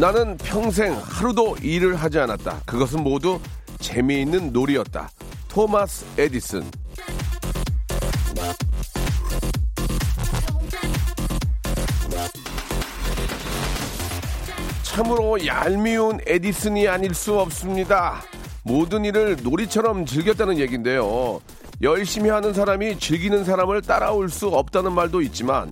나는 평생 하루도 일을 하지 않았다 그것은 모두 재미있는 놀이였다 토마스 에디슨 참으로 얄미운 에디슨이 아닐 수 없습니다. 모든 일을 놀이처럼 즐겼다는 얘기인데요. 열심히 하는 사람이 즐기는 사람을 따라올 수 없다는 말도 있지만,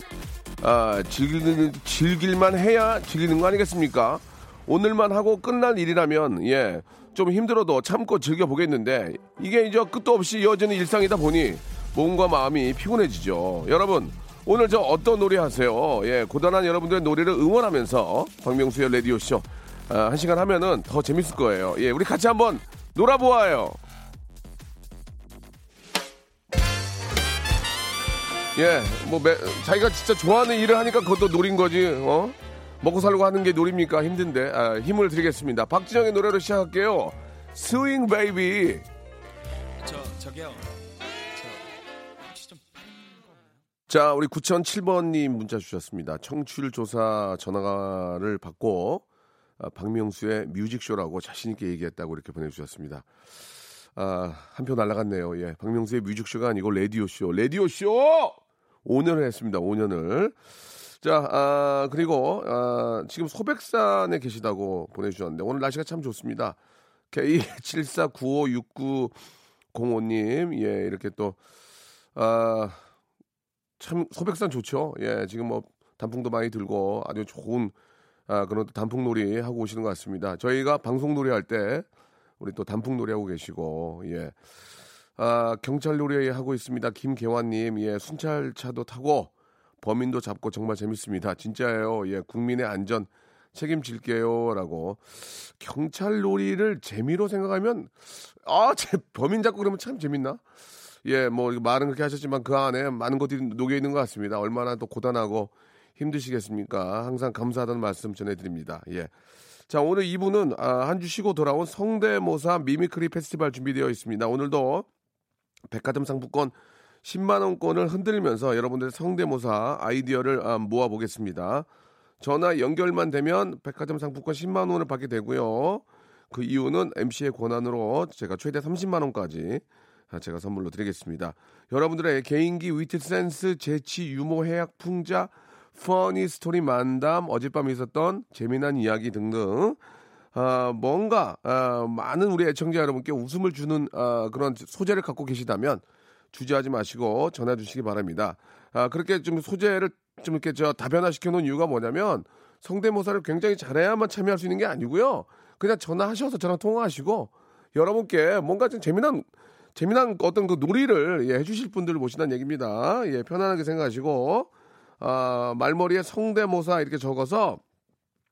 아, 즐길, 즐길만 해야 즐기는 거 아니겠습니까? 오늘만 하고 끝날 일이라면, 예, 좀 힘들어도 참고 즐겨보겠는데, 이게 이제 끝도 없이 이어지는 일상이다 보니, 몸과 마음이 피곤해지죠. 여러분, 오늘 저 어떤 놀이 하세요? 예, 고단한 여러분들의 놀이를 응원하면서 박명수의 라디오 쇼 아, 한 시간 하면은 더 재밌을 거예요. 예, 우리 같이 한번 놀아보아요. 예, 뭐 매, 자기가 진짜 좋아하는 일을 하니까 그것도 놀인 거지. 어? 먹고 살고 하는 게 놀입니까? 힘든데 아, 힘을 드리겠습니다. 박진영의 노래로 시작할게요. Swing Baby. 저 저기요. 자, 우리 9007번님 문자 주셨습니다. 청취율 조사 전화를 받고 아, 박명수의 뮤직쇼라고 자신있게 얘기했다고 이렇게 보내주셨습니다. 아, 한 표 날라갔네요. 예. 박명수의 뮤직쇼가 아니고 라디오쇼. 라디오쇼! 5년을 했습니다. 5년을. 자, 아, 그리고, 아, 지금 소백산에 계시다고 보내주셨는데, 오늘 날씨가 참 좋습니다. K74956905님, 예, 이렇게 또, 아, 참 소백산 좋죠. 예, 지금 뭐 단풍도 많이 들고 아주 좋은 아, 그런 또 단풍놀이 하고 오시는 것 같습니다. 저희가 방송놀이 할 때 우리 또 단풍놀이 하고 계시고 예. 아, 경찰놀이 하고 있습니다. 김계환님, 예, 순찰차도 타고 범인도 잡고 정말 재밌습니다. 진짜예요. 예, 국민의 안전 책임질게요 라고 경찰 놀이를 재미로 생각하면 아, 제 범인 잡고 그러면 참 재밌나? 예, 뭐 말은 그렇게 하셨지만 그 안에 많은 것들이 녹여 있는 것 같습니다. 얼마나 또 고단하고 힘드시겠습니까? 항상 감사하다는 말씀 전해드립니다. 예. 자, 오늘 2부는 아, 한 주 쉬고 돌아온 성대모사 mimicry 페스티벌 준비되어 있습니다. 오늘도 백화점 상품권 10만 원권을 흔들면서 여러분들의 성대모사 아이디어를 아, 모아보겠습니다. 전화 연결만 되면 백화점 상품권 10만 원을 받게 되고요. 그 이유는 MC의 권한으로 제가 최대 30만 원까지 아, 제가 선물로 드리겠습니다. 여러분들의 개인기, 위트 센스, 재치, 유머, 해학, 풍자, 퍼니 스토리 만담, 어젯밤 있었던 재미난 이야기 등등 아, 뭔가 아, 많은 우리 애청자 여러분께 웃음을 주는 아, 그런 소재를 갖고 계시다면 주저하지 마시고 전화 주시기 바랍니다. 아, 그렇게 좀 소재를 좀 이렇게 저 다변화시켜 놓은 이유가 뭐냐면 성대모사를 굉장히 잘해야만 참여할 수 있는 게 아니고요. 그냥 전화하셔서 저랑 통화하시고 여러분께 뭔가 좀 재미난 재미난 어떤 그 놀이를 예, 해주실 분들을 모신다는 얘기입니다. 예, 편안하게 생각하시고 아, 말머리에 성대모사 이렇게 적어서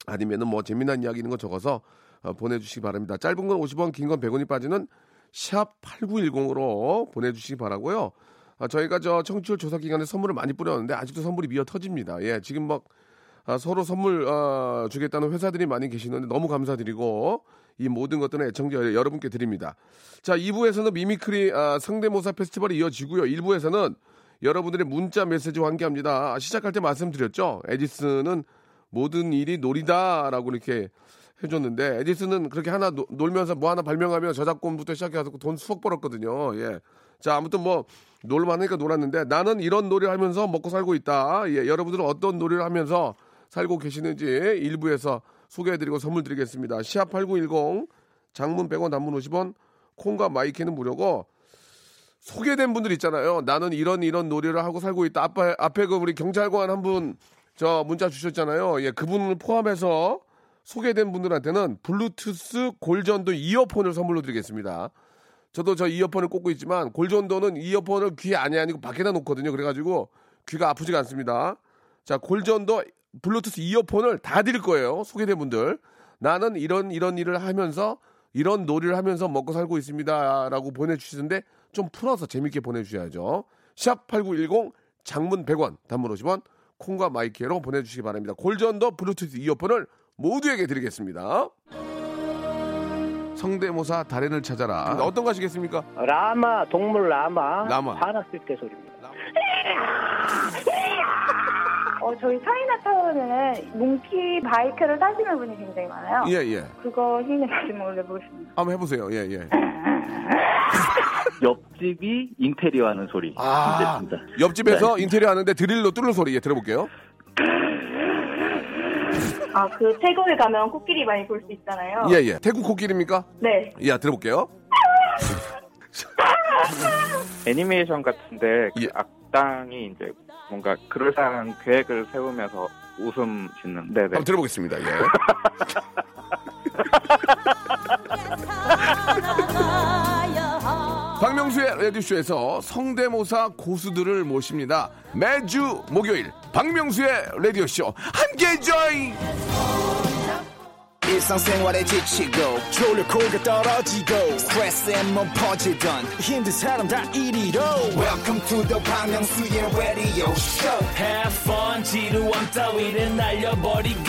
아니면은 뭐 재미난 이야기 있는 거 적어서 어, 보내주시기 바랍니다. 짧은 건 50원, 긴 건 100원이 빠지는 샵 8910으로 보내주시기 바라고요. 아, 저희가 저 청취율 조사 기간에 선물을 많이 뿌렸는데 아직도 선물이 미어 터집니다. 예, 지금 막 아, 서로 선물 아, 주겠다는 회사들이 많이 계시는데 너무 감사드리고 이 모든 것들은 애청자 여러분께 드립니다. 자, 2부에서는 mimicry 아, 성대모사 페스티벌이 이어지고요. 1부에서는 여러분들의 문자 메시지와 함께합니다. 아, 시작할 때 말씀드렸죠. 에디슨은 모든 일이 놀이다라고 이렇게 해줬는데 에디슨은 그렇게 하나 노, 놀면서 뭐 하나 발명하면 저작권부터 시작해서 돈 수억 벌었거든요. 예. 자, 아무튼 뭐 놀만하니까 놀았는데 나는 이런 놀이를 하면서 먹고 살고 있다. 예, 여러분들은 어떤 놀이를 하면서 살고 계시는지 일부에서 소개해드리고 선물 드리겠습니다. 시합 8910 장문 100원 단문 50원 콩과 마이키는 무료고 소개된 분들 있잖아요. 나는 이런 이런 놀이를 하고 살고 있다. 앞에 앞에 그 우리 경찰관 한 분 저 문자 주셨잖아요. 예, 그분을 포함해서 소개된 분들한테는 블루투스 골전도 이어폰을 선물로 드리겠습니다. 저도 저 이어폰을 꽂고 있지만 골전도는 이어폰을 귀에 안에 아니고 밖에다 놓거든요. 그래가지고 귀가 아프지가 않습니다. 자, 골전도 블루투스 이어폰을 다 드릴 거예요. 소개된 분들. 나는 이런 이런 일을 하면서 이런 놀이를 하면서 먹고 살고 있습니다라고 보내주시는데 좀 풀어서 재밌게 보내주셔야죠. 샵 8910 장문 100원 단문 50원 콩과 마이키로 보내주시기 바랍니다. 골전도 블루투스 이어폰을 모두에게 드리겠습니다. 성대모사 달인을 찾아라. 어떤 거 하시겠습니까? 라마 동물 라마 라마. 화났을 때 소리입니다. 어, 저희 차이나타운에는 monkey bike를 타시는 분이 굉장히 많아요. 예, 예. 그거 힘내서 좀 올려보겠습니다. 한번 해보세요. 예, 예. 옆집이 인테리어 하는 소리. 아, 진짜. 옆집에서 인테리어 하는데 드릴로 뚫는 소리 예, 들어볼게요. 아, 그 태국에 가면 코끼리 많이 볼 수 있잖아요. 예, 예. 태국 코끼리입니까? 네. 예, 들어볼게요. 애니메이션 같은데 그 예. 악당이 이제 뭔가 그럴싸한 계획을 세우면서 웃음 짓는 네네 한번 들어보겠습니다. 예. 박명수의 라디오쇼에서 성대모사 고수들을 모십니다. 매주 목요일 박명수의 라디오쇼 함께 join! 일상생활에 지치고, 졸려 코가 떨어지고, 스트레스에 몸 퍼지던, 힘든 사람 다 이리로. welcome to the Bang Myung-soo's radio show Have fun 지루함 따위를 날려버리고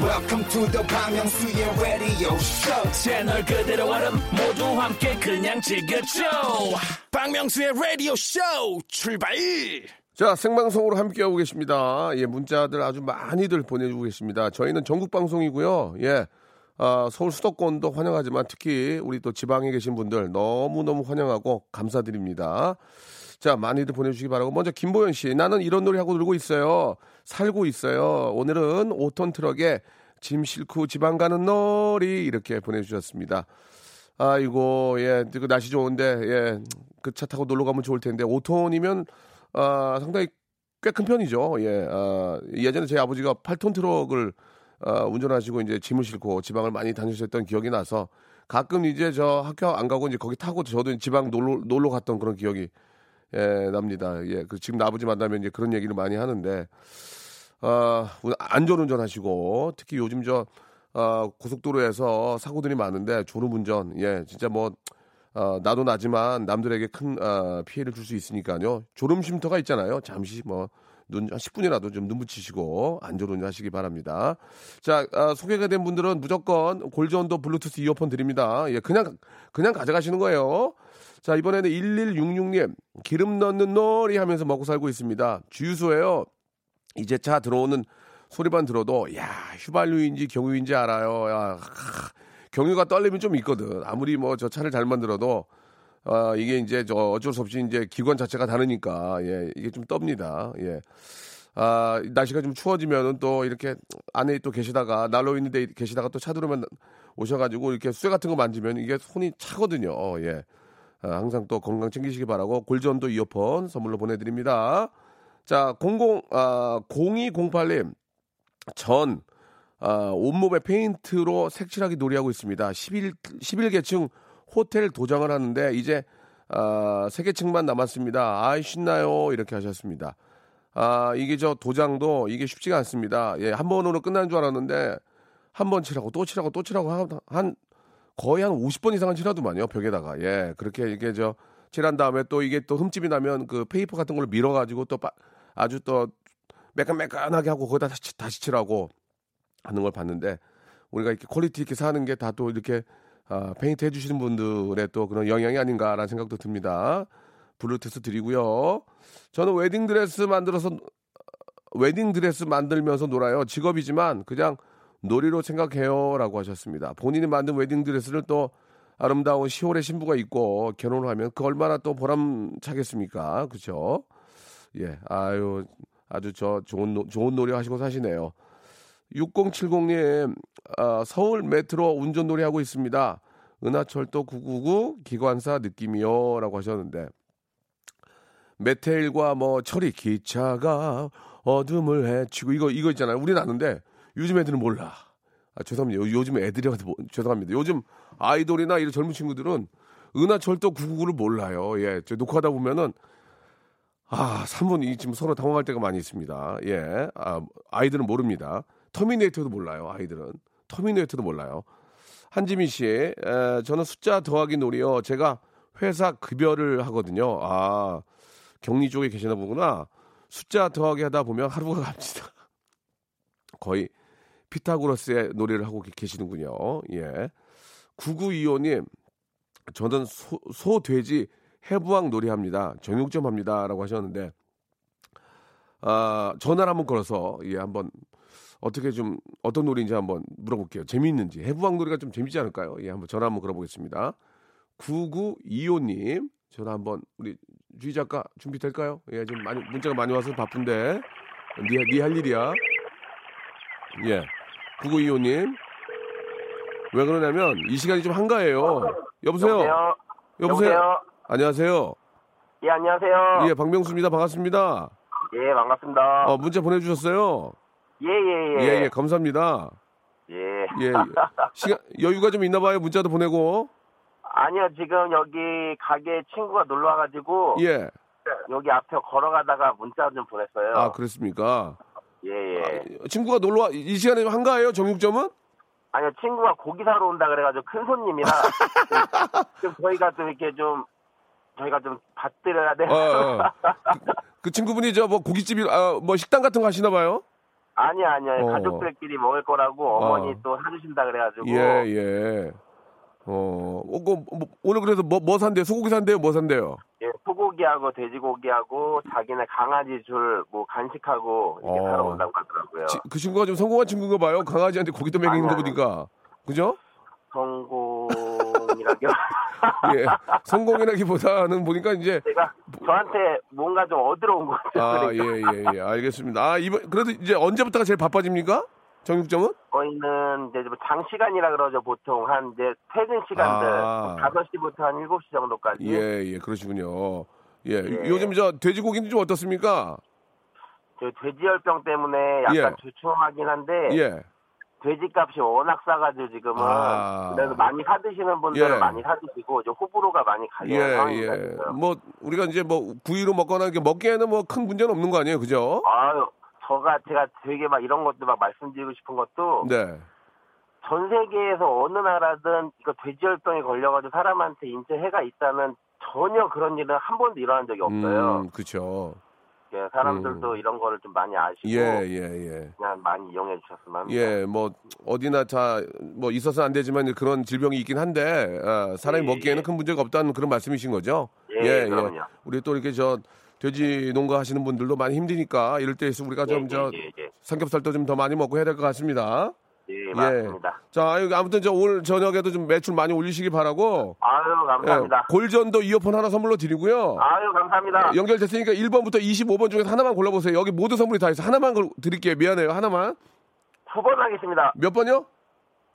welcome to the Myung-soo's radio show 채널 그대로 얼음 모두 함께 그냥 즐겨줘 박명수의 라디오 쇼 출발 자, 생방송으로 함께하고 계십니다. 예, 문자들 아주 많이들 보내주고 계십니다. 저희는 전국 방송이고요. 예, 아, 서울 수도권도 환영하지만 특히 우리 또 지방에 계신 분들 너무너무 환영하고 감사드립니다. 자, 많이들 보내주시기 바라고. 먼저 김보현 씨, 나는 이런 놀이 하고 놀고 있어요. 살고 있어요. 오늘은 5톤 트럭에 짐 싣고 지방 가는 놀이 이렇게 보내주셨습니다. 아이고, 예, 그 날씨 좋은데, 예, 그 차 타고 놀러 가면 좋을 텐데, 5톤이면, 아, 상당히 꽤 큰 편이죠. 예, 아, 예전에 저희 아버지가 8톤 트럭을, 아, 운전하시고 이제 짐을 싣고 지방을 많이 다니셨던 기억이 나서 가끔 이제 저 학교 안 가고 이제 거기 타고 저도 지방 놀러, 놀러 갔던 그런 기억이, 예, 납니다. 예, 그 지금 아버지 만나면 이제 그런 얘기를 많이 하는데, 아, 안전운전 하시고, 특히 요즘 저, 아, 고속도로에서 사고들이 많은데, 졸음운전, 예, 진짜 뭐, 어, 나도 나지만 남들에게 큰 어, 피해를 줄 수 있으니까요. 졸음 쉼터가 있잖아요. 잠시 뭐, 눈, 한 10분이라도 좀 눈 붙이시고 안전운전 하시기 바랍니다. 자, 아, 소개가 된 분들은 무조건 골전도 블루투스 이어폰 드립니다. 예, 그냥, 그냥 가져가시는 거예요. 자, 이번에는 1166님, 기름 넣는 놀이 하면서 먹고 살고 있습니다. 주유소에요. 이제 차 들어오는 소리만 들어도, 야, 휘발유인지 경유인지 알아요. 야, 하, 경유가 떨림이 좀 있거든. 아무리 뭐 저 차를 잘 만들어도, 아, 이게 이제 저 어쩔 수 없이 이제 기관 자체가 다르니까, 예, 이게 좀 떱니다. 예. 아, 날씨가 좀 추워지면은 또 이렇게 안에 또 계시다가, 난로 있는데 계시다가 또 차 들어오면 오셔 가지고 이렇게 쇠 같은 거 만지면 이게 손이 차거든요. 예. 아, 항상 또 건강 챙기시기 바라고 골전도 이어폰 선물로 보내드립니다. 자, 00, 아, 0208님, 전, 아, 온몸에 페인트로 색칠하기 놀이하고 있습니다. 11, 11계층 호텔 도장을 하는데, 이제, 아, 3계층만 남았습니다. 아이, 신나요. 이렇게 하셨습니다. 아, 이게 저 도장도 이게 쉽지가 않습니다. 예, 한 번으로 끝나는 줄 알았는데, 한 번 칠하고 또 칠하고 또 칠하고 한, 한 거의 한 50번 이상은 칠하더만요, 벽에다가. 예, 그렇게 이게 저, 칠한 다음에 또 이게 또 흠집이 나면 그 페이퍼 같은 걸 밀어가지고 또 빠- 아주 또 매끈매끈하게 하고 거기다 다시, 다시 칠하고 하는 걸 봤는데 우리가 이렇게 quality 있게 사는 게 다 또 이렇게 아, 페인트 해주시는 분들의 또 그런 영향이 아닌가라는 생각도 듭니다. 블루투스 드리고요. 저는 웨딩 드레스 만들어서 웨딩 드레스 만들면서 놀아요. 직업이지만 그냥 놀이로 생각해요라고 하셨습니다. 본인이 만든 웨딩 드레스를 또 아름다운 10월의 신부가 입고 결혼을 하면 그 얼마나 또 보람차겠습니까? 그렇죠? 예. 아유 아주 저 좋은 노- 좋은 놀이 하시고 사시네요. 6070님 아, 서울 메트로 운전 놀이 하고 있습니다. 은하철도 999 기관사 느낌이요라고 하셨는데 메텔과 뭐 철이 기차가 어둠을 헤치고 이거 이거 있잖아요. 우리는 아는데 요즘 애들은 몰라. 아, 죄송합니다. 요- 요즘 애들이라도 모- 죄송합니다. 요즘 아이돌이나 이런 젊은 친구들은 은하철도 999를 몰라요. 예, 저 녹화하다 보면은 아, 3분이 지금 서로 당황할 때가 많이 있습니다. 예. 아, 아이들은 모릅니다. 터미네이터도 몰라요, 아이들은. 터미네이터도 몰라요. 한지민 씨, 에, 저는 숫자 더하기 놀이요. 제가 회사 급여를 하거든요. 아, 경리 쪽에 계시나 보구나. 숫자 더하기 하다 보면 하루가 갑니다. 거의 피타고라스의 놀이를 하고 계- 계시는군요. 예. 9925님, 저는 소, 소 돼지 해부왕 놀이합니다. 정육점 합니다 라고 하셨는데 아 전화를 한번 걸어서 예 한번 어떻게 좀 어떤 놀이인지 한번 물어볼게요. 재미있는지 해부왕 놀이가 좀 재밌지 않을까요? 예 한번 전화 한번 걸어보겠습니다. 9925님 전화 한번 우리 주희 작가 준비될까요? 예 지금 많이 문자가 많이 와서 바쁜데 니할 일이야. 예 9925님 왜 그러냐면 이 시간이 좀 한가해요. 여보세요. 여보세요. 안녕하세요. 예, 안녕하세요. 예, 박명수입니다. 반갑습니다. 예, 반갑습니다. 어, 문자 보내주셨어요. 예, 예, 예. 예, 예, 감사합니다. 예. 예, 시간 여유가 좀 있나 봐요. 문자도 보내고. 아니요, 지금 여기 가게 친구가 놀러 와가지고 예. 여기 앞에 걸어가다가 문자 좀 보냈어요. 아, 그랬습니까? 예, 예. 친구가 놀러 와, 이 시간에 좀 한가해요? 정육점은? 아니요, 친구가 고기 사러 온다 그래가지고 큰 손님이라 좀, 좀 저희가 좀 이렇게 좀 저희가 좀 받드려야 돼. 어, 어. 그 친구분이 저 뭐 고깃집이, 아, 뭐 식당 같은 거 하시나 봐요? 아니요, 아니요. 어. 가족들끼리 먹을 거라고 어머니 어. 또 사주신다 그래가지고. 예, 예. 어, 어, 그, 뭐, 오늘 그래서 뭐, 뭐 산대요? 소고기 산대요? 뭐 산대요? 예, 소고기하고 돼지고기하고 자기네 강아지 줄 뭐 간식하고 이렇게 어. 사러 온다고 하더라고요. 지- 그 친구가 좀 성공한 친구인가 봐요. 강아지한테 고기도 먹이는 거 보니까. 그죠? 성공이라기요. 예. 성공이라기보다는 보니까 이제 제가 저한테 뭔가 좀 얻으러 온 것 같아요. 아, 예, 예, 예. 알겠습니다. 아, 이번 그래도 이제 언제부터가 제일 바빠집니까? 정육점은? 저희는 이제 뭐 장시간이라 그러죠. 보통 한 이제 퇴근 시간들 아. 5시부터 한 7시 정도까지. 예, 예. 그러시군요. 예. 예. 요즘 저 돼지고기는 좀 어떻습니까? 저 돼지열병 때문에 약간 예. 주춤하긴 한데 예. 돼지값이 워낙 싸가지고 지금은 아. 그래서 많이 사드시는 분들은 예. 많이 사드시고 이제 호불호가 많이 갈리는 예. 예. 뭐 우리가 이제 뭐 구이로 먹거나 이렇게 먹기에는 뭐 큰 문제는 없는 거 아니에요. 그죠? 아유, 저가 제가 되게 막 이런 것도 막 말씀드리고 싶은 것도 네. 전 세계에서 어느 나라든 이거 돼지열병에 걸려가지고 사람한테 인체 해가 있다는 전혀 그런 일은 한 번도 일어난 적이 없어요. 음, 그렇죠. 예, 사람들도 이런 거를 좀 많이 아시고 예, 예, 예. 그냥 많이 이용해 주셨으면 합니다. 예, 뭐 어디나 다 뭐 있어서 안 되지만 그런 질병이 있긴 한데 아, 사람이 예, 먹기에는 예. 큰 문제가 없다는 그런 말씀이신 거죠? 예, 그럼요. 우리 또 이렇게 저 돼지 농가 하시는 분들도 많이 힘드니까 이럴 때 있으면 우리가 좀 예, 저 예, 예, 삼겹살도 좀 더 많이 먹고 해야 될 것 같습니다. 예, 맞습니다. 자, 아유, 아무튼 저 오늘 저녁에도 좀 매출 많이 올리시기 바라고. 아유, 감사합니다. 예, 골전도 이어폰 하나 선물로 드리고요. 아유, 감사합니다. 예, 연결됐으니까 1번부터 25번 중에서 하나만 골라보세요. 여기 모두 선물이 다 있어. 하나만 걸- 드릴게요. 미안해요. 하나만. 9번 하겠습니다. 몇 번이요?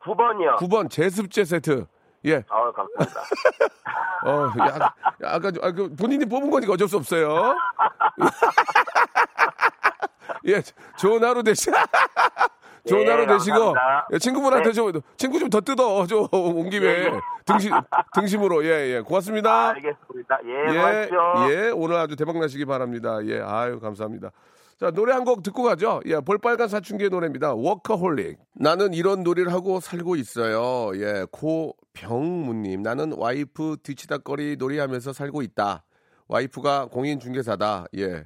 9번이요. 9번 제습제 세트. 예. 아유, 감사합니다. 어, 야, 아까 아, 그 본인이 뽑은 거니까 어쩔 수 없어요. 예, 좋은 하루 되시. 좋은 예, 하루 되시고. 예, 친구분한테 네. 좀 친구 좀 더 뜯어 좀온 김에 예, 예. 등심 등심으로 예, 예. 고맙습니다. 알겠습니다. 예, 예, 고맙죠. 예, 오늘 아주 대박 나시기 바랍니다. 예, 아유, 감사합니다. 자, 노래 한 곡 듣고 가죠. 예, 볼빨간 사춘기의 노래입니다. 워커홀릭. 나는 이런 놀이를 하고 살고 있어요. 예, 고병무님. 나는 와이프 뒤치다꺼리 놀이하면서 살고 있다. 와이프가 공인중개사다. 예.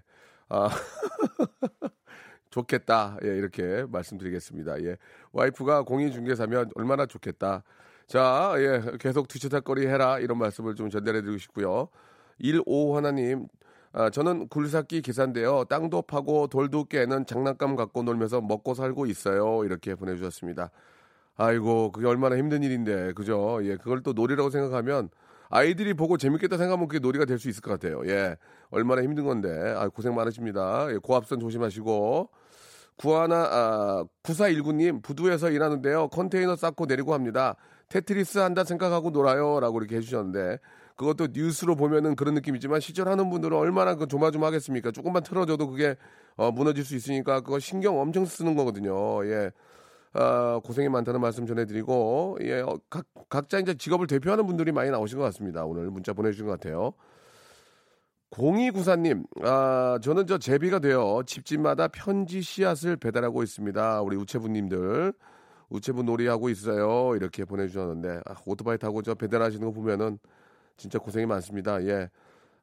아. 좋겠다. 예, 이렇게 말씀드리겠습니다. 예. 와이프가 공인중개사면 얼마나 좋겠다. 자, 예, 계속 뒤치다거리 해라. 이런 말씀을 좀 전달해 드리고 싶고요. 15 하나님, 아, 저는 굴삭기 기사인데요. 땅도 파고 돌도 깨는 장난감 갖고 놀면서 먹고 살고 있어요. 이렇게 보내주셨습니다. 아이고, 그게 얼마나 힘든 일인데, 그죠? 예, 그걸 또 놀이라고 생각하면 아이들이 보고 재밌겠다 생각하면 그게 놀이가 될 수 있을 것 같아요. 예, 얼마나 힘든 건데, 아, 고생 많으십니다. 예, 고압선 조심하시고. 구하나, 아, 9419님, 부두에서 일하는데요. 컨테이너 쌓고 내리고 합니다. 테트리스 한다 생각하고 놀아요. 라고 이렇게 해주셨는데, 그것도 뉴스로 보면은 그런 느낌이지만, 시절하는 분들은 얼마나 그 조마조마하겠습니까? 조금만 틀어줘도 그게, 어, 무너질 수 있으니까, 그거 신경 엄청 쓰는 거거든요. 예. 아, 고생이 많다는 말씀 전해드리고, 예, 어, 각, 각자 이제 직업을 대표하는 분들이 많이 나오신 것 같습니다. 오늘 문자 보내주신 것 같아요. 0294님, 아, 저는 저 제비가 되어 집집마다 편지 씨앗을 배달하고 있습니다. 우리 우체부님들. 우체부 놀이하고 있어요. 이렇게 보내주셨는데, 아, 오토바이 타고 저 배달하시는 거 보면은 진짜 고생이 많습니다. 예.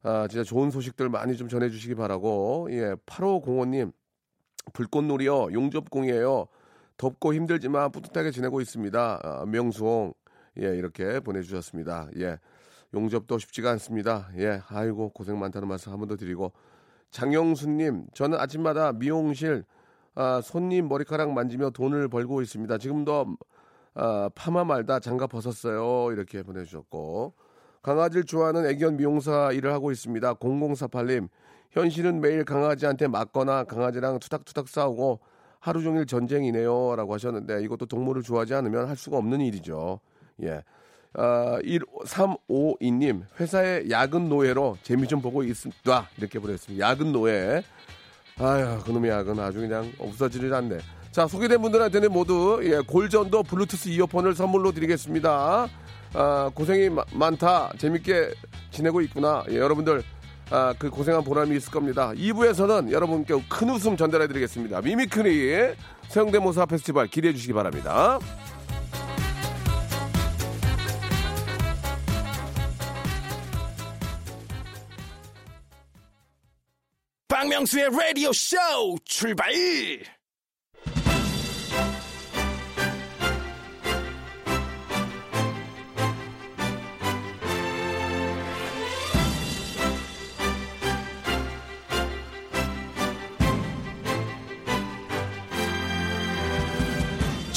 아, 진짜 좋은 소식들 많이 좀 전해주시기 바라고, 예. 8505님, 불꽃놀이요. 용접공이에요. 덥고 힘들지만 뿌듯하게 지내고 있습니다. 아, 명수홍, 예, 이렇게 보내주셨습니다. 예. 용접도 쉽지가 않습니다. 예, 아이고 고생 많다는 말씀 한 번 더 드리고 장영수님, 저는 아침마다 미용실 아, 손님 머리카락 만지며 돈을 벌고 있습니다. 지금도 아, 파마 말다 장갑 벗었어요. 이렇게 보내주셨고 강아지를 좋아하는 애견 미용사 일을 하고 있습니다. 0048님, 현실은 매일 강아지한테 맞거나 강아지랑 투닥투닥 싸우고 하루 종일 전쟁이네요. 라고 하셨는데 이것도 동물을 좋아하지 않으면 할 수가 없는 일이죠. 예. 아, 1352님, 회사의 야근 노예로 재미 좀 보고 있습니다. 이렇게 보냈습니다. 야근 노예. 아휴, 그놈의 야근 아주 그냥 없어지질 않네. 자, 소개된 분들한테는 모두, 예, 골전도 블루투스 이어폰을 선물로 드리겠습니다. 아, 고생이 마, 많다. 재밌게 지내고 있구나. 예, 여러분들, 아, 그 고생한 보람이 있을 겁니다. 2부에서는 여러분께 큰 웃음 전달해 드리겠습니다. 미미크리 성대모사 페스티벌 기대해 주시기 바랍니다. 박명수의 라디오 쇼 출발!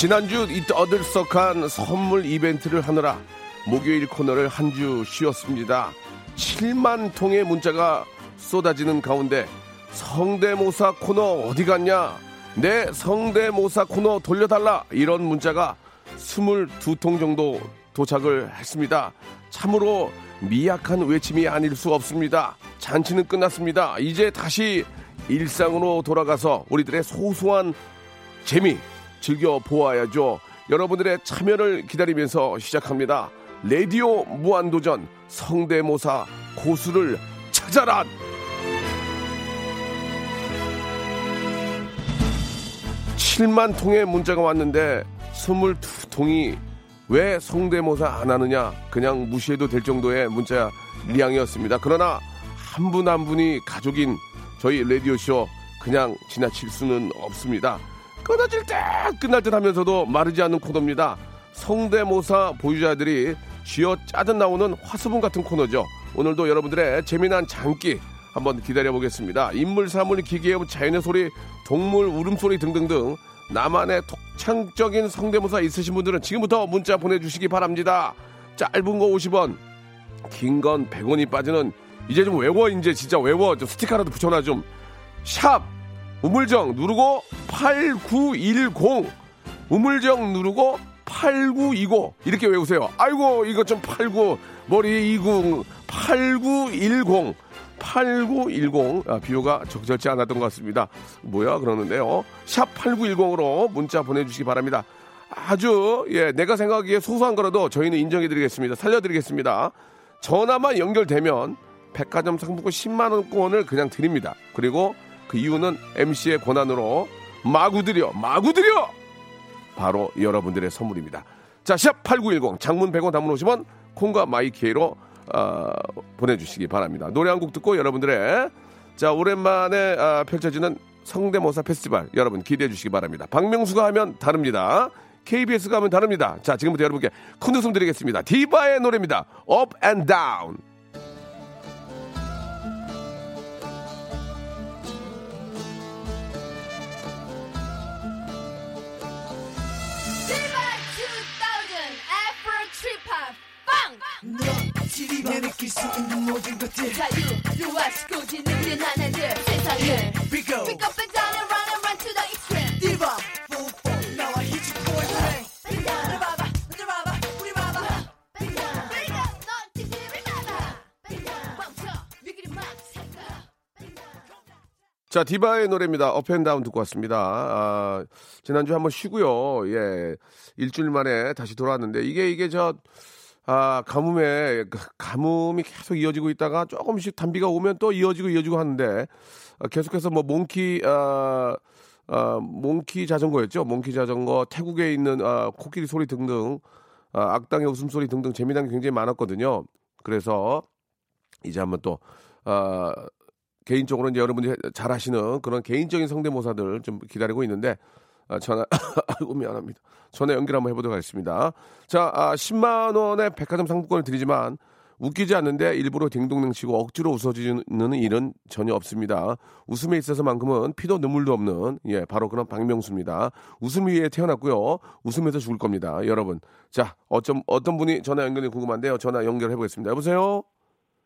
지난주 이 떠들썩한 선물 이벤트를 하느라 목요일 코너를 한 주 쉬었습니다. 7만 통의 문자가 쏟아지는 가운데 성대모사 코너 어디 갔냐? 내 성대모사 코너 돌려달라. 이런 문자가 22통 정도 도착을 했습니다. 참으로 미약한 외침이 아닐 수 없습니다. 잔치는 끝났습니다. 이제 다시 일상으로 돌아가서 우리들의 소소한 재미 즐겨 보아야죠. 여러분들의 참여를 기다리면서 시작합니다. 레디오 무한도전 성대모사 고수를 찾아라! 칠만 통의 문자가 왔는데 22통이 왜 성대모사 안 하느냐 그냥 무시해도 될 정도의 문자 리양이었습니다. 그러나 한 분한 분이 가족인 저희 라디오쇼 그냥 지나칠 수는 없습니다. 끊어질 때 끝날 듯 하면서도 마르지 않는 코너입니다. 성대모사 보유자들이 쥐어 짜듯 나오는 화수분 같은 코너죠. 오늘도 여러분들의 재미난 장기 한번 기다려보겠습니다. 인물, 사물, 기계, 자연의 소리, 동물 울음소리 등등등 나만의 독창적인 성대모사 있으신 분들은 지금부터 문자 보내주시기 바랍니다. 짧은 거 50원, 긴 건 100원이 빠지는 이제 좀 외워 이제 진짜 외워 좀 스티커라도 붙여놔 좀. 샵 우물정 누르고 8910 우물정 누르고 8920 이렇게 외우세요. 아이고 이거 좀 89 머리 20 8910 8910 아, 비교가 적절치 않았던 것 같습니다. 뭐야 그러는데요. 샵 8910으로 문자 보내주시기 바랍니다. 아주 예 내가 생각하기에 소소한 거라도 저희는 인정해드리겠습니다. 살려드리겠습니다. 전화만 연결되면 백화점 상품권 10만 원권을 그냥 드립니다. 그리고 그 이유는 MC의 권한으로 마구 드려 마구 드려 바로 여러분들의 선물입니다. 자, 샵 8910 장문 100원 담문 50원 콩과 마이케이로 어, 보내주시기 바랍니다. 노래 한 곡 듣고 여러분들의 자 오랜만에 아, 펼쳐지는 성대모사 페스티벌 여러분 기대해 주시기 바랍니다. 박명수가 하면 다릅니다. KBS가 하면 다릅니다. 자 지금부터 여러분께 큰 웃음 드리겠습니다. 디바의 노래입니다. Up and Down. 내 느낄 수 있는 모든 것들. 자유로와 시고지는 게 나나들 세상을. Pick up Pick up and down and run and run to the extreme. 디바 나와 자, 디바의 노래입니다. 업앤다운 듣고 왔습니다. 아, 지난주에 한번 쉬고요. 예. 일주일 만에 다시 돌아왔는데, 이게, 이게 저, 아, 가뭄에, 그 가뭄이 계속 이어지고 있다가 조금씩 단비가 오면 또 이어지고 이어지고 하는데, 아, 계속해서 뭐, 몽키, 아, 아, 몽키 자전거였죠. 몽키 자전거, 태국에 있는, 아, 코끼리 소리 등등, 아, 악당의 웃음소리 등등 재미난 게 굉장히 많았거든요. 그래서, 이제 한번 또, 아, 개인적으로 이제 여러분들이 잘 하시는 그런 개인적인 성대모사들 좀 기다리고 있는데, 아, 전화, 아이고, 미안합니다. 전화 연결 한번 해보도록 하겠습니다. 자, 아, 10만 원의 백화점 상품권을 드리지만, 웃기지 않는데 일부러 딩동댕 치고 억지로 웃어주는 일은 전혀 없습니다. 웃음에 있어서만큼은 피도 눈물도 없는, 예, 바로 그런 박명수입니다. 웃음 위에 태어났고요. 웃으면서 죽을 겁니다. 여러분. 자, 어쩜, 어떤 분이 전화 연결이 궁금한데요. 전화 연결해 보겠습니다. 여보세요?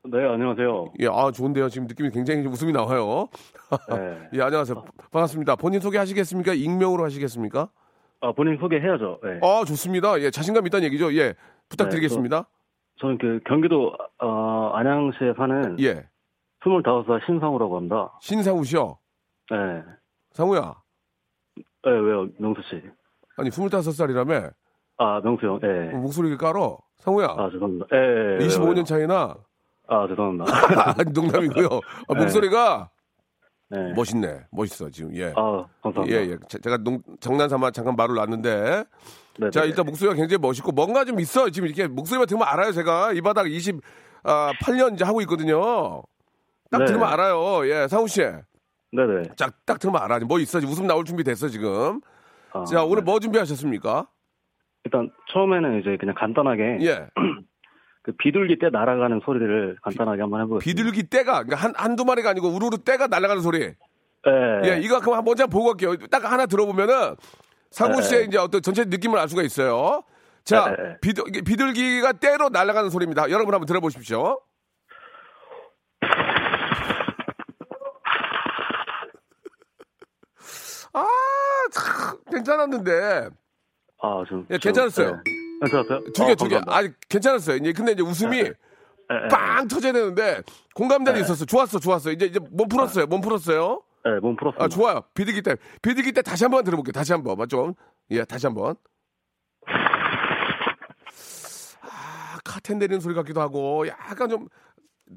네, 안녕하세요. 예, 아, 좋은데요. 지금 느낌이 굉장히 좀 웃음이 나와요. 네. 예, 안녕하세요. 반갑습니다. 본인 소개하시겠습니까? 익명으로 하시겠습니까? 아, 본인 소개해야죠. 네. 아, 좋습니다. 예, 자신감 있다는 얘기죠. 예, 부탁드리겠습니다. 저 는 그 경기도 어, 안양시에 사는 예, 25살 신상우라고 합니다. 신상우 씨요. 네. 상우야. 네, 왜요, 명수 씨? 아니, 25살이라며? 아, 명수 형, 예. 목소리를 깔어? 상우야. 아, 죄송합니다. 예, 예, 25년 왜요? 차이나? 아, 죄송합니다. 아니, 농담이고요. 아, 네. 목소리가 네. 멋있네. 멋있어, 지금. 예. 아, 감사합니다. 예, 예. 제- 제가 농, 장난 삼아 잠깐 말을 놨는데. 네, 자, 네. 일단 목소리가 굉장히 멋있고 뭔가 좀 있어. 지금 이렇게 목소리만 들으면 알아요, 제가. 이 바닥 28년 이제 하고 있거든요. 딱 네. 들으면 알아요. 예, 상우 씨. 네네. 자, 딱 들으면 알아. 뭐 있어. 웃음 나올 준비 됐어, 지금. 아, 자, 오늘 네. 뭐 준비하셨습니까? 일단 처음에는 이제 그냥 간단하게 예. 그 비둘기 때 날아가는 소리를 간단하게 한번 해보겠습니다. 비둘기 떼가, 그러니까 한, 한두 마리가 아니고 우르르 떼가 날아가는 소리. 예. 예, 이거 그럼 먼저 한번 보고 갈게요. 딱 하나 들어보면은 상우 네. 씨의 이제 어떤 전체 느낌을 알 수가 있어요. 자, 네, 네. 비둘, 비둘기가 때로 날아가는 소리입니다. 여러분 한번 들어보십시오. 아, 참, 괜찮았는데. 아, 좀. 예, 괜찮았어요. 네. 괜찮았어요? 두 개, 어, 두 개. 감사합니다. 아, 괜찮았어요. 이제 근데 이제 웃음이 네, 네. 빵 터져야 되는데 공감대는 네. 있었어. 좋았어, 좋았어. 이제 이제 몸 풀었어요. 몸 풀었어요. 네, 몸 풀었습니다. 아, 좋아요. 비둘기 때. 비둘기 때 다시 한번 들어볼게요. 다시 한번. 맞죠? 예, 다시 한번. 아, 카텐 내리는 소리 같기도 하고, 약간 좀,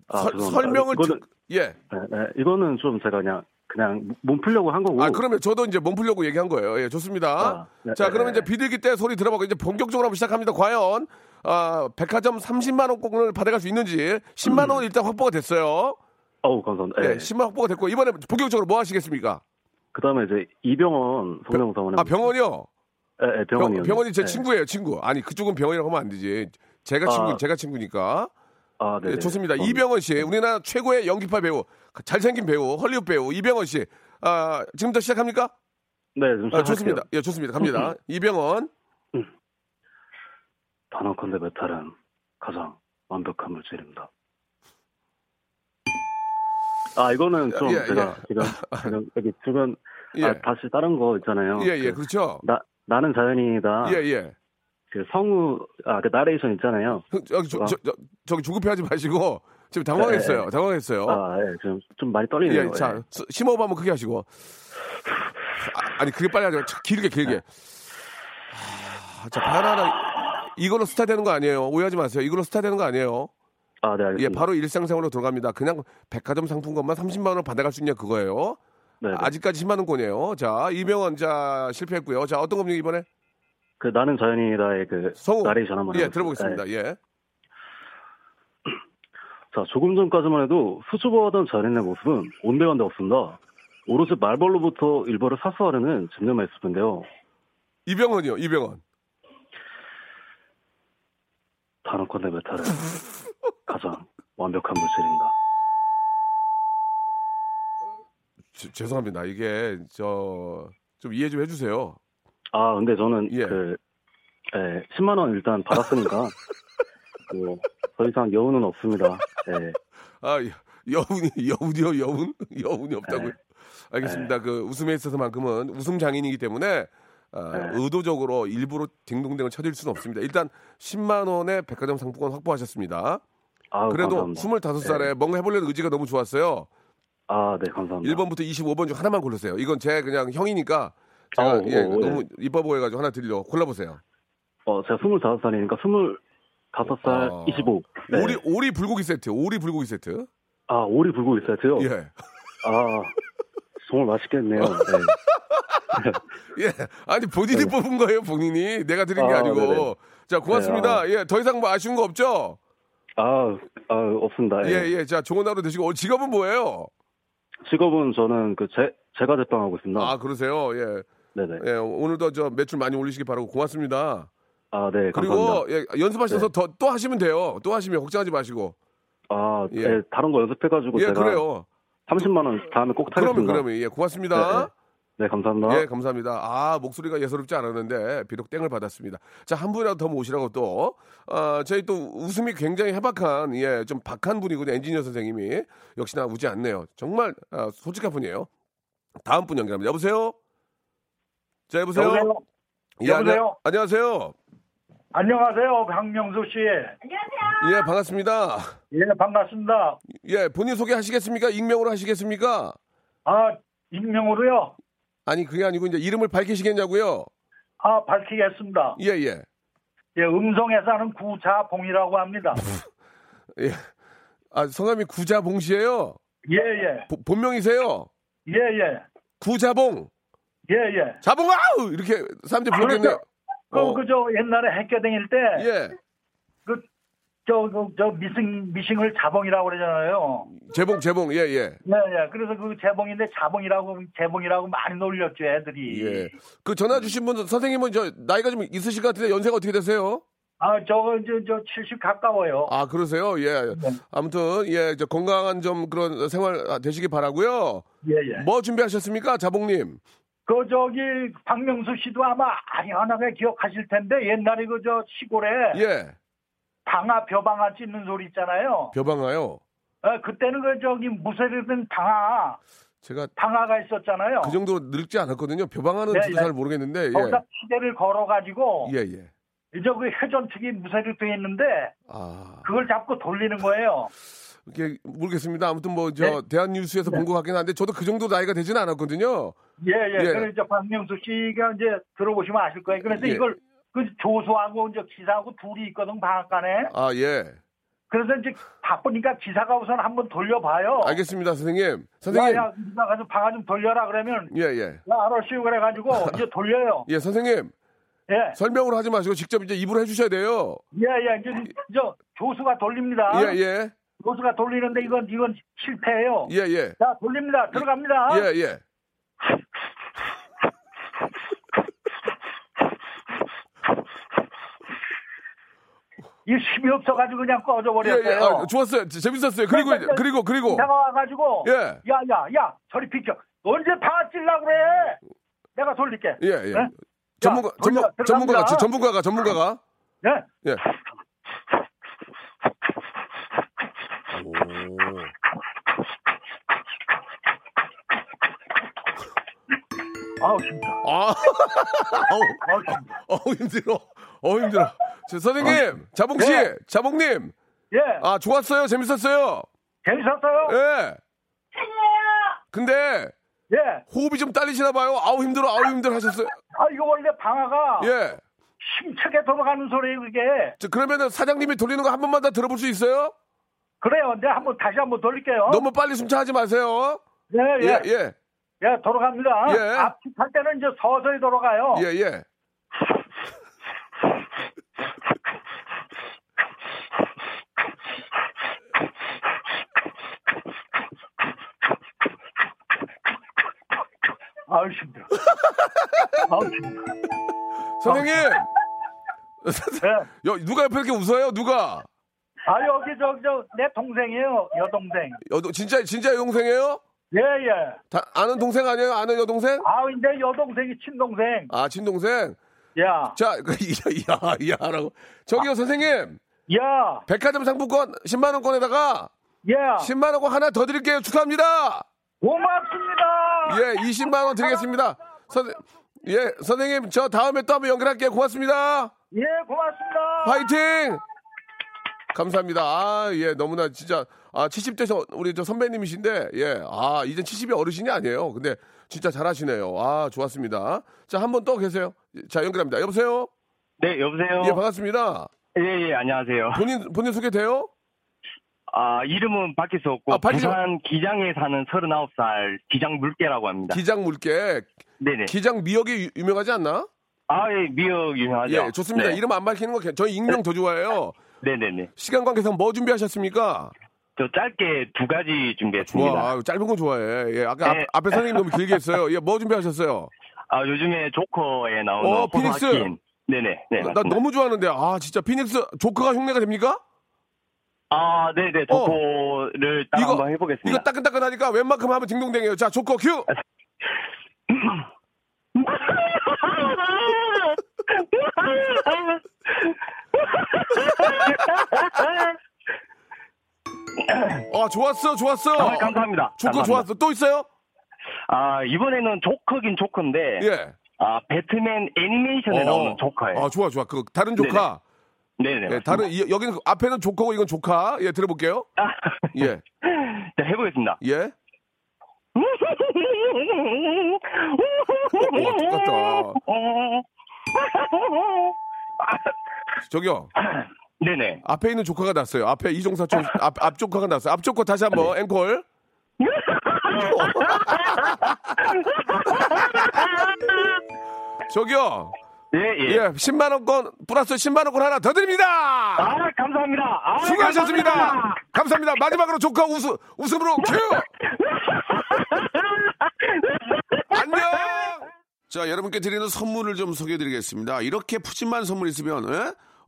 아. 설명을 이거는- 듣, 예. 네, 네. 이거는 좀 제가 그냥, 그냥 몸 풀려고 한 거고. 아, 그러면 저도 이제 몸 풀려고 얘기한 거예요. 예, 좋습니다. 아, 네, 자, 네, 그러면 네. 이제 비둘기 때 소리 들어보고 이제 본격적으로 한번 시작합니다. 과연, 아, 백화점 30만 원권을 받아갈 수 있는지 10만 원 일단 확보가 됐어요. 어우, 감사합니다. 예, 네. 10만 확보가 됐고, 이번에 본격적으로 뭐 하시겠습니까? 그 다음에 이제 이병헌 한번 아, 병원이요? 네, 네, 병원이요. 병, 원이제 네. 친구예요, 친구. 아니, 그쪽은 병원이라고 하면 안 되지. 제가 친구, 아. 제가 친구니까. 아, 네. 예, 좋습니다. 이병헌 씨, 우리나라 최고의 연기파 배우, 잘생긴 배우, 헐리우드 배우, 이병헌 씨. 아, 지금부터 시작합니까? 네, 좀 아. 좋습니다. 예, 좋습니다. 갑니다. 이병헌. 단언컨대 메탈은 가장 완벽한 물질입니다. 아, 이거는 좀 예, 제가 예. 지금, 지금 여기 주변, 예. 아, 다시 다른 거 있잖아요. 예, 예, 그 그렇죠. 나, 나는 자연이다. 예, 예. 그 성우, 아, 그 나레이션 있잖아요. 그, 저기, 저, 저, 저, 저기 조급해하지 마시고 지금 당황했어요. 예, 예. 당황했어요. 아, 예, 좀, 좀 많이 떨리네요. 예, 자, 스- 심호흡 한번 크게 하시고. 아, 니 그게 빨리 하죠. 자, 길게, 길게. 아, 자, 바나나. 이걸로 스타 되는 거 아니에요. 오해하지 마세요. 이걸로 스타 되는 거 아니에요. 아, 네, 예, 알겠습니다. 바로 일상생활로 들어갑니다. 그냥 백화점 상품권만 30만 원을 받아갈 수 있냐 그거예요. 네, 네. 아직까지 10만 원권이에요. 자, 이병헌 자 실패했고요. 자, 어떤 겁니까 이번에? 그 나는 자연이다의 그 성우. 나레이션 한번 예. 들어보겠습니다. 네. 예. 자, 조금 전까지만 해도 수줍어하던 자연의 모습은 온데간데 없습니다. 오로지 말벌로부터 일벌을 사수하려는 집념만 있을 텐데요. 이병헌이요. 이병헌. 단언컨대 메탈은 가장 완벽한 물질입니다. 지- 죄송합니다. 이게 저 좀 이해 좀 해주세요. 아, 근데 저는 예. 그 예, 10만 원 일단 받았으니까 뭐, 더 이상 여운은 없습니다. 예. 아 여- 여운이 여운이요 여운 여운이 없다고요. 네. 알겠습니다. 그 웃음에 있어서만큼은 웃음 장인이기 때문에 아, 네. 의도적으로 일부러 딩동댕을 쳐질 수는 없습니다. 일단 10만 원의 백화점 상품권 확보하셨습니다. 아, 그래도 감사합니다. 25살에 뭔가 해보려는 의지가 너무 좋았어요. 아, 네, 감사합니다. 1번부터 25번 중 하나만 고르세요. 이건 제 그냥 형이니까 제가 아우, 예, 어, 네. 너무 이뻐 보여가지고 하나 드리려고 골라보세요. 어, 제가 25살이니까 20, 5살 아. 25. 네. 오리 오리 불고기 세트. 오리 불고기 세트. 아, 오리 불고기 세트요? 예. 아, 정말 맛있겠네요. 네. 예. 아니 본인이 뽑은 거예요, 본인이. 내가 드린 게 아, 아니고. 네네. 자, 고맙습니다. 네, 예. 더 이상 뭐 아쉬운 거 없죠? 아, 아, 없습니다. 예, 예. 자, 좋은 하루 되시고 어, 직업은 뭐예요? 직업은 저는 그 제, 제가 제빵하고 있습니다. 아, 그러세요. 예. 네네. 예, 오늘도 저 매출 많이 올리시기 바라고 고맙습니다. 아, 네, 그리고 감사합니다. 예, 연습하셔서 더또 하시면 돼요. 또 하시면 걱정하지 마시고. 아, 예. 네, 다른 거 연습해가지고 예, 제가 그래요. 30만 원 다음에 꼭 그러면 타겠습니다. 그러면 예, 고맙습니다. 네, 네, 감사합니다. 예, 감사합니다. 아, 목소리가 예사롭지 않았는데 비록 땡을 받았습니다. 자, 한 분이라도 더 모시라고 또 아, 저희 또 웃음이 굉장히 해박한 예, 좀 박한 분이거든요. 엔지니어 선생님이 역시나 우지 않네요. 정말 아, 솔직한 분이에요. 다음 분 연결합니다. 여보세요? 자, 여보세요? 여보세요? 예, 안녕- 여보세요? 안녕 하세요. 안녕하세요, 박명수 씨. 예, 반갑습니다. 예, 반갑습니다. 예, 본인 소개하시겠습니까? 익명으로 하시겠습니까? 아, 익명으로요? 아니, 그게 아니고 이제 이름을 밝히시겠냐고요? 아, 밝히겠습니다. 예, 예. 예, 음성에 사는 구자봉이라고 합니다. 예. 아, 성함이 구자봉 씨예요? 예, 예. 보- 본명이세요? 예, 예. 구자봉. 예, 예. 자봉 아우 이렇게 사람들이 부르겠네요. 그, 어. 그, 저, 옛날에 학교 다닐 때, 예. 그, 저, 그, 저, 미싱, 미싱을 자봉이라고 그러잖아요. 재봉 재봉 예, 예. 예, 예. 그래서 그 재봉인데 자봉이라고, 재봉이라고 많이 놀렸죠, 애들이. 예. 그 전화 주신 분 선생님은 저 나이가 좀 있으실 것 같은데 연세가 어떻게 되세요? 아, 저거, 저, 저, 70 가까워요. 아, 그러세요? 예. 아무튼 예, 저 건강한 좀 그런 생활 아, 되시기 바라고요. 예, 예. 뭐 준비하셨습니까? 자봉 님. 그 저기 박명수 씨도 아마 아련하게 기억하실 텐데 옛날에 그 저 시골에 예. 방아 벼방아 찢는 소리 있잖아요. 벼방아요. 어, 그때는 그 저기 무쇠를 든 방아 제가 방아가 있었잖아요. 그 정도로 늙지 않았거든요. 벼방아는 네, 저도 네. 잘 모르겠는데 예. 거기다 피대를 걸어가지고 예, 예. 이제 그 회전축이 무쇠를 돼 있는데 아. 그걸 잡고 돌리는 거예요. 이렇게 모르겠습니다. 아무튼 뭐저 네. 대한 뉴스에서 본것 같긴 한데 저도 그 정도 나이가 되지는 않았거든요. 예, 예. 예. 그래서 이제 박명수 씨가 이제 들어보시면 아실 거예요. 그래서 예. 이걸 그 조수하고 이제 기사하고 둘이 있거든 방앗간에. 아, 예. 그래서 이제 바쁘니까 기사가 우선 한번 돌려봐요. 알겠습니다, 선생님. 선생님. 야, 야, 기사 가서 방아 좀 돌려라 그러면 예, 예. 야, 알았어요 그래가지고 이제 돌려요. 예, 선생님. 예, 설명으로 하지 마시고 직접 이제 입으로 해주셔야 돼요. 예, 예. 이제 저 조수가 돌립니다. 예, 예. 조수가 돌리는데 이건 이건 실패예요. 예, 예. 자, 돌립니다. 들어갑니다. 예, 예. 이 힘이 없어가지고 그냥 예, 꺼져버렸어요. 예. 아, 좋았어요. 재- 재밌었어요. 그리고, 이제- 그리고, 그리고. 기사가 와가지고 예. 야, 야, 야, 저리 비켜. 언제 방아 찔라 그래? 내가 돌릴게. 예, 예. 네? 전문가, 자, 전문, 전문가가. 전문가가, 전문가가. 예. 예. 아우 힘들어. 아, 아우, 어우, 힘들어. 어우, 힘들어. 저, 선생님, 자봉씨, 예. 자봉님. 예. 아, 좋았어요. 재밌었어요. 재밌었어요? 예. 근데, 예. 호흡이 좀 딸리시나 봐요. 아우, 힘들어, 아우, 힘들어 하셨어요. 아 이거 원래 방아가 예. 힘차게 돌아가는 소리예요 그게. 저, 그러면은 사장님이 돌리는 거 한 번만 더 들어볼 수 있어요? 그래요. 내가 한번 다시 한번 돌릴게요. 너무 빨리 숨차하지 마세요. 예, 예. 예, 예. 예, 돌아갑니다. 예. 앞할 때는 이제 서서히 돌아가요. 예, 예. 아우 힘들어. 아우 힘들어. 선생님! 예. 여, 누가 옆에 이렇게 웃어요? 누가? 아 여기 저기 저 내 동생이에요. 여동생. 여, 진짜, 진짜 여동생이에요? 예, 예. 다, 아는 동생 아니에요? 아는 여동생? 아 이제 여동생이 친동생. 아, 친동생? 야. 자, 그, 야, 야, 야 라고. 저기요, 선생님. 야. 백화점 상품권 10만원권에다가 야. 10만원권 하나 더 드릴게요. 축하합니다. 고맙습니다. 예, 20만원 드리겠습니다. 선, 예, 선생님, 저 다음에 또 한번 연결할게요. 고맙습니다. 예, 고맙습니다. 화이팅! 감사합니다. 아, 예, 너무나 진짜, 아, 70대 저, 우리 저 선배님이신데, 예, 아, 이젠 70이 어르신이 아니에요. 근데 진짜 잘하시네요. 아, 좋았습니다. 자, 한 번 또 계세요. 자, 연결합니다. 여보세요? 네, 여보세요. 예, 반갑습니다. 예, 예, 안녕하세요. 본인 본인 소개 돼요? 아, 이름은 밝힐 수 없고 아, 마- 부산 기장에 사는 39살 기장 물개라고 합니다. 기장 물개. 네네. 기장 미역이 유- 유명하지 않나? 아, 예, 미역 유명하죠. 예, 좋습니다. 네. 이름 안 밝히는 거 괜- 저희 익명 더 좋아해요. 네네네. 시간 관계상 뭐 준비하셨습니까? 저 짧게 두 가지 준비했습니다. 아유, 짧은 거 좋아해. 예, 아까 네. 앞, 앞에 선생님 너무 길게 했어요. 예, 뭐 준비하셨어요? 아, 요즘에 조커에 나오는 어, 피닉스. 네네. 네, 나 맞습니다. 너무 좋아하는데, 아, 진짜 피닉스 조커가 흉내가 됩니까? 아, 네네. 조커를 따라 이거- 한번 해보겠습니다. 이거 따끈따끈하니까 웬만큼 하면 딩동댕이에요. 자, 조커 큐! 어, 좋았어, 좋았어. 아, 감사합니다. 조커 감사합니다. 좋았어. 또 있어요? 아, 이번에는 조커긴 조커인데. 예. 아, 배트맨 애니메이션에 어. 나오는 조커예요. 아, 좋아, 좋아. 그 다른 조카. 네네. 예, 맞습니다. 다른 이- 여기는 그 앞에는 조커고 이건 조카. 예, 들어볼게요. 예. 자, 해보겠습니다. 예. 와, 똑같다. 저기요. 네네. 앞에 있는 조카가 났어요. 앞에 이종사촌 앞, 앞 조카가 났어요. 앞 조카 다시 한번 앵콜. 저기요. 예, 예. 예, 10만 원권 플러스 10만 원권 하나 더 드립니다. 아, 감사합니다. 아, 수고하셨습니다. 감사합니다. 감사합니다. 마지막으로 조카 웃음 웃음으로 큐. 안녕. 자, 여러분께 드리는 선물을 좀 소개해 드리겠습니다. 이렇게 푸짐한 선물 있으면 에?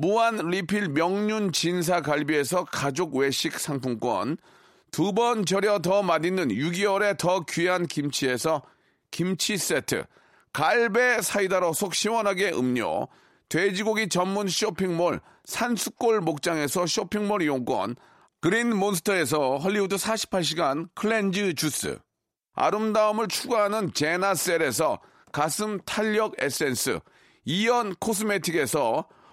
무한 리필 명륜 진사 갈비에서 가족 외식 상품권, 두 번 절여 더 맛있는 6개월에 더 귀한 김치에서 김치 세트, 갈배 사이다로 속 시원하게 음료, 돼지고기 전문 쇼핑몰 산수골 목장에서 쇼핑몰 이용권, 그린 몬스터에서 헐리우드 48시간 cleanse 주스, 아름다움을 추구하는 제나셀에서 가슴 탄력 에센스, 이연 코스메틱에서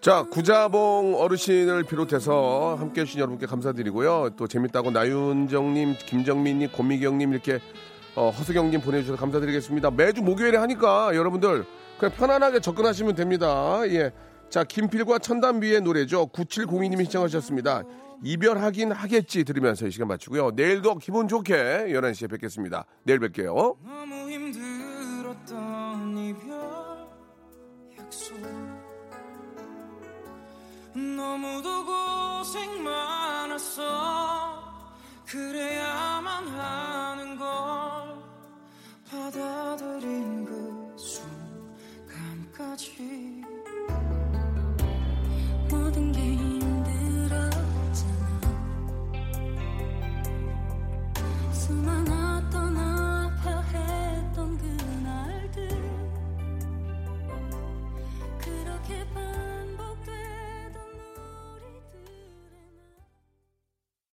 자, 구자봉 어르신을 비롯해서 함께 해주신 여러분께 감사드리고요. 또 재밌다고 나윤정님, 김정민님, 고미경님 이렇게 어, 허수경님 보내주셔서 감사드리겠습니다. 매주 목요일에 하니까 여러분들 그냥 편안하게 접근하시면 됩니다. 예. 자, 김필과 천단비의 노래죠. 9702님이 시청하셨습니다. 이별하긴 하겠지 들으면서 이 시간 마치고요. 내일도 기분 좋게 11시에 뵙겠습니다. 내일 뵐게요. 너무도 고생 많았어. 그래야만 하는 걸. 받아들인 그 순간까지